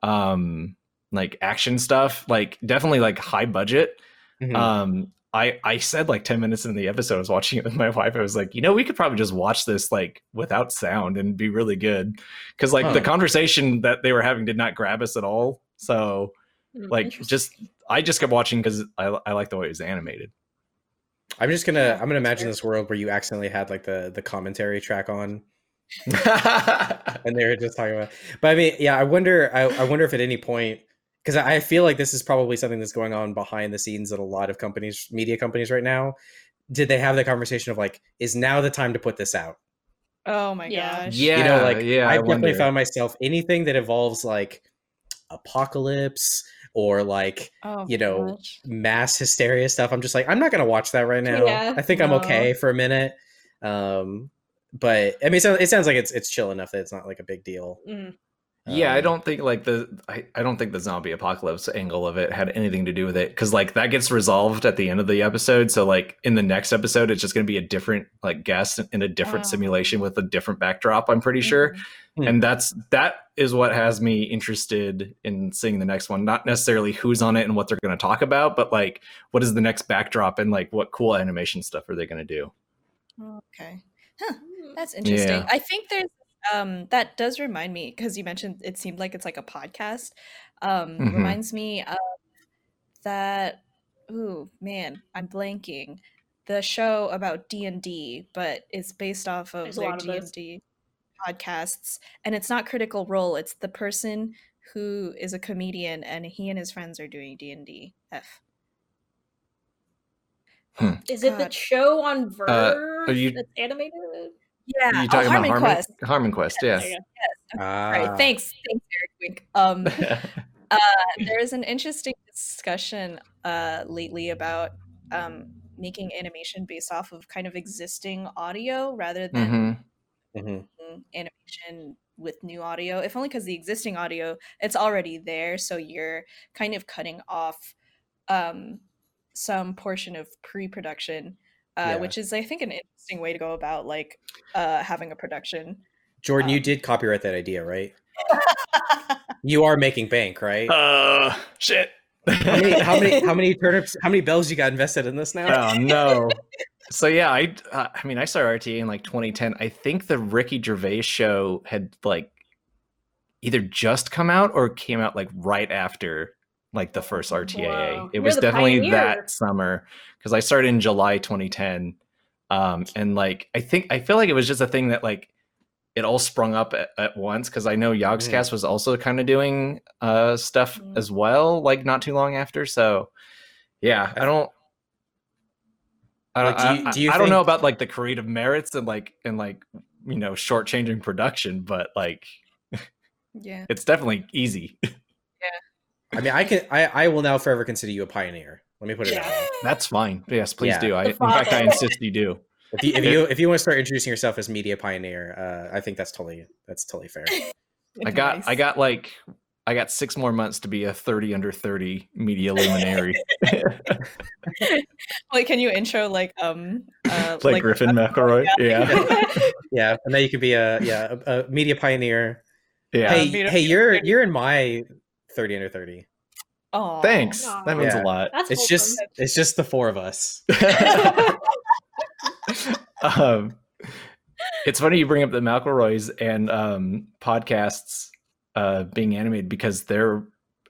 um like action stuff like definitely like high budget. Mhm. um i i said like 10 minutes in the episode i was watching it with my wife i was like you know we could probably just watch this like without sound and be really good. Because like the conversation that they were having did not grab us at all. So Mm, like just i just kept watching because I, I like the way it was animated. I'm just gonna I'm gonna imagine this world where you accidentally had like the the commentary track on, and they were just talking about. But I mean, yeah, I wonder. I, I wonder if at any point, because I I feel like this is probably something that's going on behind the scenes at a lot of companies, media companies right now. Did they have the conversation of like, is now the time to put this out? Oh my Yeah. gosh. Yeah, you know, like yeah, I I've definitely wonder. found myself anything that involves like apocalypse or like Oh you know, gosh. mass hysteria stuff. I'm just like, I'm not gonna watch that right now. Yeah, I think I'm okay for a minute. Um, but I mean, so it sounds like it's it's chill enough that it's not like a big deal. Mm. Yeah, I Um, don't think like the I, I don't think the zombie apocalypse angle of it had anything to do with it because like that gets resolved at the end of the episode. So like in the next episode, it's just going to be a different like guest in a different Oh. simulation with a different backdrop. I'm pretty sure, Mhm. and that's that is what has me interested in seeing the next one. Not necessarily who's on it and what they're going to talk about, but like what is the next backdrop and like what cool animation stuff are they going to do? Okay. Huh. That's interesting. Yeah. I think there's um that does remind me because you mentioned it seemed like it's like a podcast. Um Mhm. reminds me of that ooh man, I'm blanking. The show about D&D, but it's based off of There's their lot of those. D&D podcasts and it's not Critical Role, it's the person who is a comedian and he and his friends are doing D&D. F. Is it the show on VRV are you- that's animated? Yeah, Are you oh, talking Harmon about HarmonQuest. Harmon Quest? There Yes. you go. Right. Ah. Thanks. Thanks, Erin Winn. Um Uh, there is an interesting discussion uh, lately about um, making animation based off of kind of existing audio rather than Mhm. Mhm. animation with new audio. If only because the existing audio it's already there, so you're kind of cutting off um, some portion of pre-production, uh, Yeah. which is I think an interesting way to go about like uh, having a production. Jordan, you Um, did copyright that idea, right? You are making bank, right? Uh, shit. how many how many how many turnips how many bells you got invested in this now? oh no. So yeah, I uh, I mean I started RTA in like 2010. I think the Ricky Gervais show had like either just come out or came out like right after like the first RTAA. Wow. It You're was definitely pioneer. that summer because I started in July 2010. Um, and like I think I feel like it was just a thing that like it all sprung up at, at once because I know Yogscast was also kind of doing uh stuff Mhm. as well, like not too long after. So yeah, I don't. I don't, do you- I, do you I don't know about like the creative merits and like and like you know shortchanging production, but like Yeah. it's definitely easy. I mean, I can I I will now forever consider you a pioneer. Let me put it Yeah. that way. That's fine. Yes, please Yeah. do. I, in fact, I insist you do. If you if you if you want to start introducing yourself as media pioneer, uh, I think that's totally that's totally fair. I got I got like I got six more months to be a thirty under thirty media luminary, Wait, can you intro like um uh like, Griffin McElroy. Yeah, Yeah, and then you could be a yeah a, a media pioneer. yeah. hey media hey, you're you're in my thirty under thirty. Aw. Thanks. Aw. That means Yeah. a lot. That's It's just it's just the four of us. um, it's funny you bring up the McElroys and um, podcasts uh, being animated because they're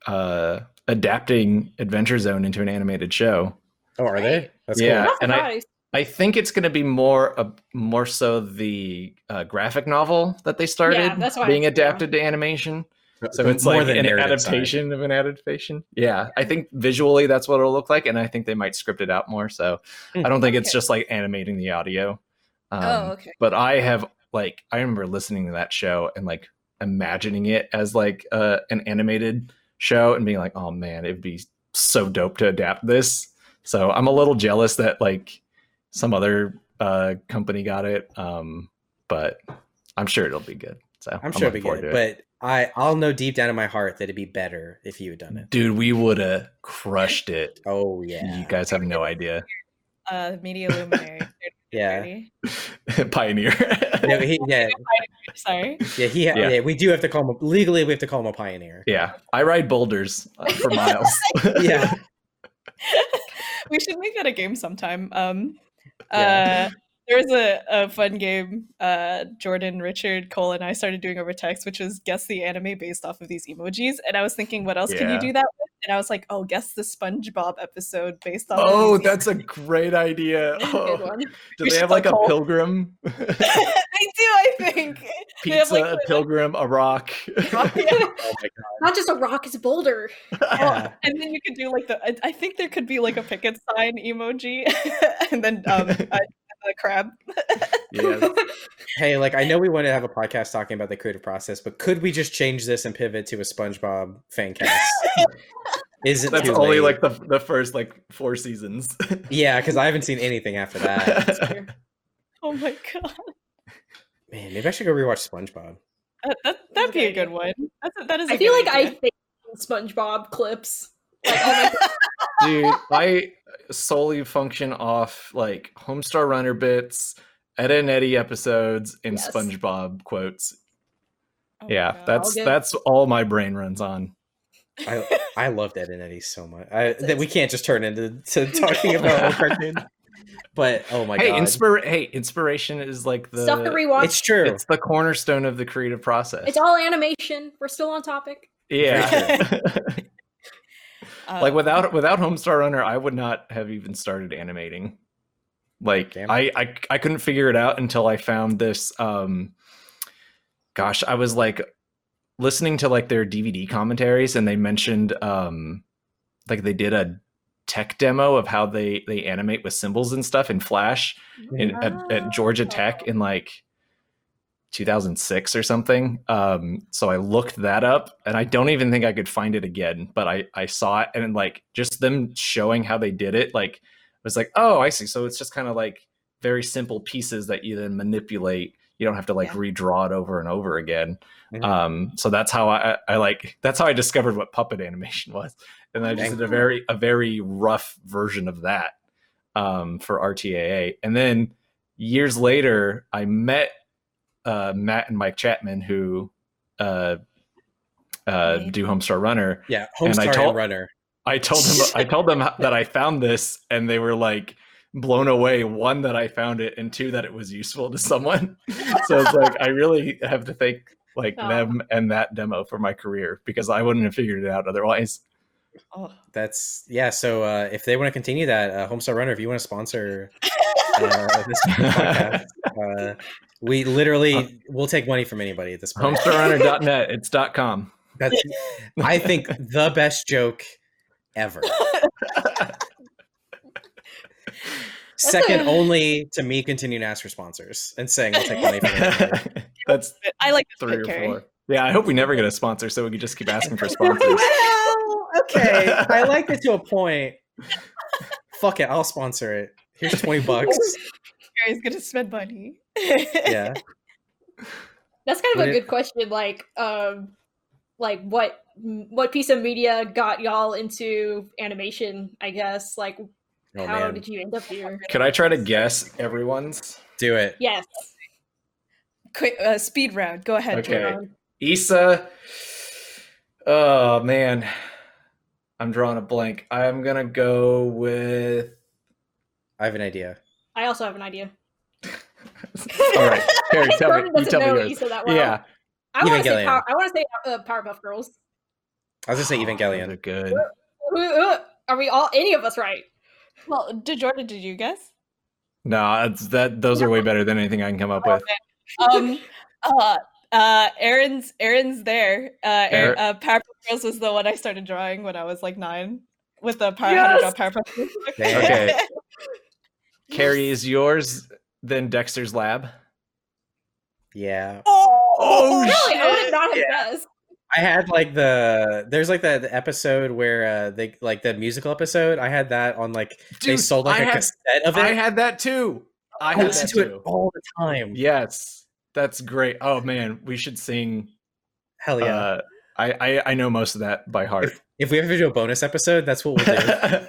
uh, adapting Adventure Zone into an animated show. Oh, are they? That's Yeah. cool. Not and I- I think it's going to be more uh, more so the uh, graphic novel that they started that's what I being adapted to animation. So it's more like than an narrative side. adaptation of an adaptation. Yeah, I think visually that's what it'll look like, and I think they might script it out more. So Hmm. I don't think it's just like animating the audio. Um, Oh, okay. But I have like I remember listening to that show and like imagining it as like uh, an animated show and being like, oh man, it'd be so dope to adapt this. So I'm a little jealous that like some other uh, company got it, um, but I'm sure it'll be good. So I'm sure it'll looking be good, it. but I I'll know deep down in my heart that it'd be better if you had done it. dude, we would have crushed it. Oh yeah, You guys have no idea. Uh, media luminary. yeah, Pioneer. No, he, yeah, Sorry. yeah, he, yeah. Yeah. We do have to call him legally. We have to call him a pioneer. yeah, I ride boulders uh, for miles. Yeah, we should make that a game sometime. Um, Yeah. uh, there was a, a fun game uh, Jordan, Richard, Cole, and I started doing over text, which was guess the anime based off of these emojis. And I was thinking, what else can you do that with? And I was like, oh, guess the SpongeBob episode based off. oh, of these that's a great idea. Good Oh, one. do We they have like a pilgrim? they do, I think. They have, Pizza, like, a pilgrim, a rock. Yeah. oh my Not just a rock, it's a boulder. god, And then you could do like the. I, I think there could be like a picket sign emoji, and then um, a, the crab. yeah. hey, like I know we want to have a podcast talking about the creative process, but could we just change this and pivot to a SpongeBob fan cast? Is it That's only late? like the the first like four seasons. yeah, because I haven't seen anything after that. Oh my god, Man, maybe I should go rewatch SpongeBob. that, that that'd be a good one. That's a, that is. I I feel like I think SpongeBob clips. Like, oh my Dude, I solely function off like Homestar Runner bits, Ed and Eddie episodes, and Yes. SpongeBob quotes. Oh yeah, God. that's All that's all my brain runs on. I I loved Ed and Eddie so much. I, that we can't just turn into to talking about old cartoons. But oh my hey, god, inspir- hey, inspiration is like the Stuff to rewatch. it's true. it's the cornerstone of the creative process. It's all animation. We're still on topic. yeah. Uh, like without without Homestar Runner, I would not have even started animating. Like I, I I couldn't figure it out until I found this. Um, gosh, I was like listening to like their DVD commentaries, and they mentioned um, like they did a tech demo of how they they animate with symbols and stuff in Flash in, at, at Georgia Tech in like 2006 or something. Um, so I looked that up, and I don't even think I could find it again. But I I saw it, and like just them showing how they did it, like I was like, oh, I see. So it's just kind of like very simple pieces that you then manipulate. You don't have to like Yeah. redraw it over and over again. Mhm. Um, so that's how I, I like. That's how I discovered what puppet animation was, and I just did a very a very rough version of that um, for RTAA, and then years later, I met uh, Matt and Mike Chapman, who uh, uh, do Homestar Runner. yeah, and I Homestar told- and Runner. I told them I told them that I found this, and they were like blown away. One that I found it, and two that it was useful to someone. so it's like I really have to thank like Aw. them and that demo for my career because I wouldn't have figured it out otherwise. oh, That's yeah. So uh, if they want to continue that, uh, Homestar Runner, if you want to sponsor uh, this podcast, uh, we literally will take money from anybody at this point. Homestarrunner.net. It's dot .com. That's I think the best joke ever. Second a- only to me continuing to ask for sponsors and saying I'll take money from anybody. That's I like three or spit carry. four. Yeah, I hope we never get a sponsor, so we can just keep asking for sponsors. well, okay. I like it to a point. Fuck it, I'll sponsor it. Here's twenty bucks. Gary's gonna spend money. Yeah. That's kind of Would a it- good question. Like, um, like what what piece of media got y'all into animation? I guess. Like, Oh how man. did you end up here? Could I try to guess everyone's? Do it. Yes. Quick uh, speed round. Go ahead. Okay. Jordan. Yssa. Oh man, I'm drawing a blank. I'm gonna go with. I have an idea. I also have an idea. All right, Harry, tell me. Jordan You doesn't tell know me yours. Yssa that well. Yeah, I want to say power, I want to say uh, Powerpuff Girls. I was gonna say those are Evangelion. good. Who- who- Are we all any of us right? Well, did Jordan? Did you guess? No, it's that. Those are way better than anything I can come up with. Um. uh. Uh. Erin's. Erin's there. Uh. Erin, Erin- uh. Powerpuff Girls was the one I started drawing when I was like nine. With the power. How to draw Yes! Powerpuff Girls. Damn. Okay. Kerry is yours. Then Dexter's Lab. Yeah. Oh. Oh, Really, I would shit. not have Yeah. guessed. I had like the there's like the, the episode where uh they like the musical episode. I had that on like they sold like I a had- cassette of it. I had that too. I I had that to too. it all the time. Yes, that's great. Oh man, we should sing. Hell yeah! Uh, I, I I know most of that by heart. if, if we ever do a bonus episode, that's what we'll do.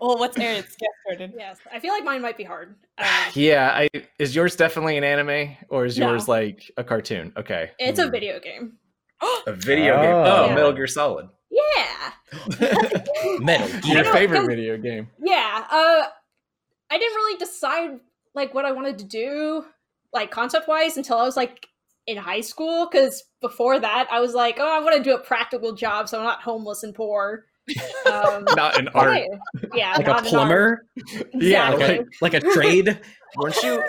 Well, what's Erin's guess, Jordan? Yes, I feel like mine might be hard. Um, yeah, I is yours definitely an anime or is No. yours like a cartoon? Okay, it's a Hmm. video game. A video game. Oh. Oh, Yeah. Metal Gear Solid. Yeah, Metal I your favorite video game. yeah. Uh, I didn't really decide like what I wanted to do, like concept wise, until I was like in high school. Because before that, I was like, oh, I want to do a practical job, so I'm not homeless and poor. Um, Not an art. okay. Yeah, like a an art. plumber, Yeah, Exactly. like, like a trade. weren't you?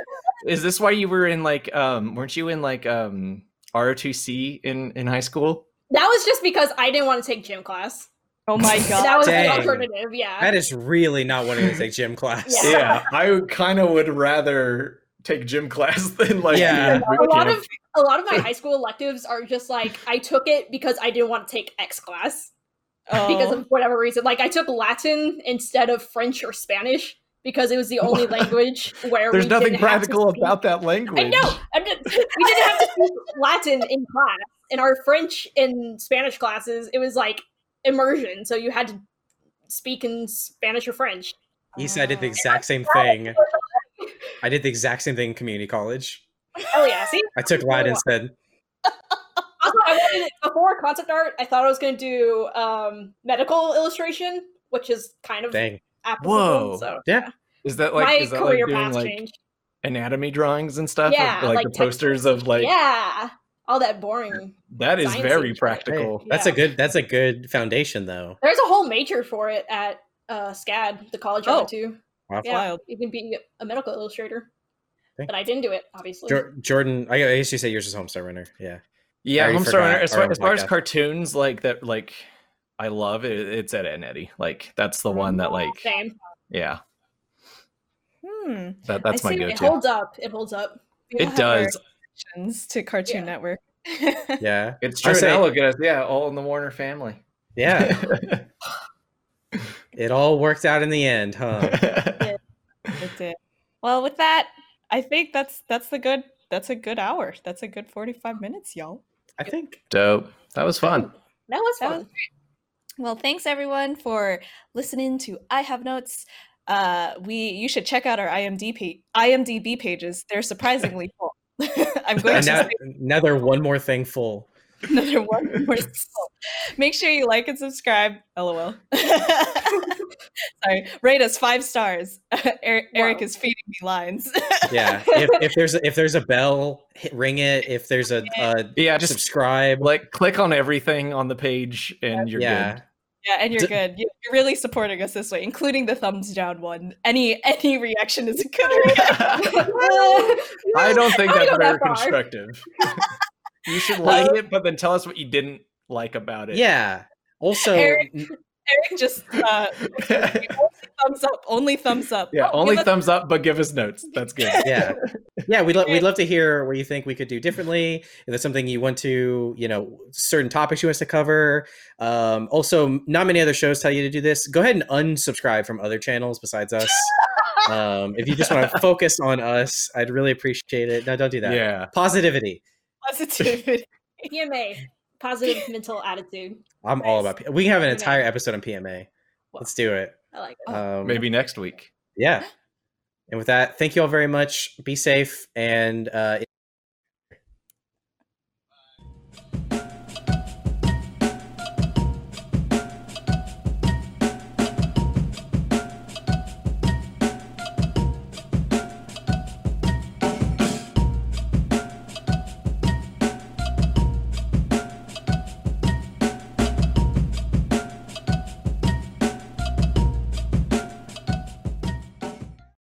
Is this why you were in like um? Weren't you in like um ROTC in in high school? That was just because I didn't want to take gym class. Oh my god. that was dang. the alternative. Yeah. That is really not wanting to take gym class. Yeah. Yeah, I kind of would rather take gym class than like Yeah. do a lot camp. of a lot of my high school electives are just like I took it because I didn't want to take X class oh. because of whatever reason. Like I took Latin instead of French or Spanish because it was the only language where There's we nothing didn't have to practical speak- about that language. I know. I did, we didn't have to speak Latin in class. In our French and Spanish classes, it was like immersion, so you had to speak in Spanish or French. Yssa, I did the oh. exact same thing. I did the exact same thing in community college. Oh yeah, see. I took Latin instead. Also, I wanted it before concept art. I thought I was going to do um, medical illustration, which is kind of Dang. applicable. Whoa. So Yeah. Is that like my is that like career doing path like changed. anatomy drawings and stuff? Of, Yeah, like, like the posters of like yeah, all that boring. that is very practical. Hey, that's Yeah. a good that's a good foundation though. There's a whole major for it at uh, SCAD, the college I Oh. went to. Wow. Yeah, wild. you can be a medical illustrator, Okay. but I didn't do it, obviously. Jor- Jordan, I I guess you say yours is Homestar Runner. Yeah. Yeah, already I'm As far, as far as cartoons like that, like I love it. It's Ed and Eddie. Like that's the one that like Same. yeah. Hmm. That that's I my see go it It holds up. It holds up. We It does. to Cartoon Yeah. Network. Yeah. It's true. say- now look at us. Yeah, all in the Warner family. Yeah. it all worked out in the end, huh? It did. Well, with that, I think that's that's the good that's a good hour. That's a good forty five minutes, y'all. I think. Dope. That was fun. That was That fun. was Well, thanks everyone for listening to I Have Notes. Uh, we you should check out our IMDb IMDb pages. They're surprisingly full. I'm going to another, say one more thing full. another one more. full. Make sure you like and subscribe. LOL. Sorry, rate us five stars. Erin, Erin is feeding me lines. Yeah. if, if there's a, if there's a bell, hit, ring it. If there's a uh, Yeah, just subscribe. like click on everything on the page and you're yeah. Yeah, and you're D- good. You- You're really supporting us this way, including the thumbs down one. Any any reaction is a good reaction. I don't think that's wouldn't very that constructive. you should like it, but then tell us what you didn't like about it. Yeah. Also, Erin- n- Erin just uh, only thumbs up. Only thumbs up. Yeah, Oh, only give us- thumbs up, but give us notes. That's good. yeah yeah we'd, lo- we'd love to hear what you think we could do differently if there's something you want to you know certain topics you want us to cover um, also not many other shows tell you to do this go ahead and unsubscribe from other channels besides us um, if you just want to focus on us i'd really appreciate it no don't do that Yeah. positivity positivity. PMA, positive mental attitude. I'm all about. P- we can have an entire episode on PMA. Well, Let's do it. I like it. Um, Maybe next week. Yeah. And with that, thank you all very much. Be safe and. Uh,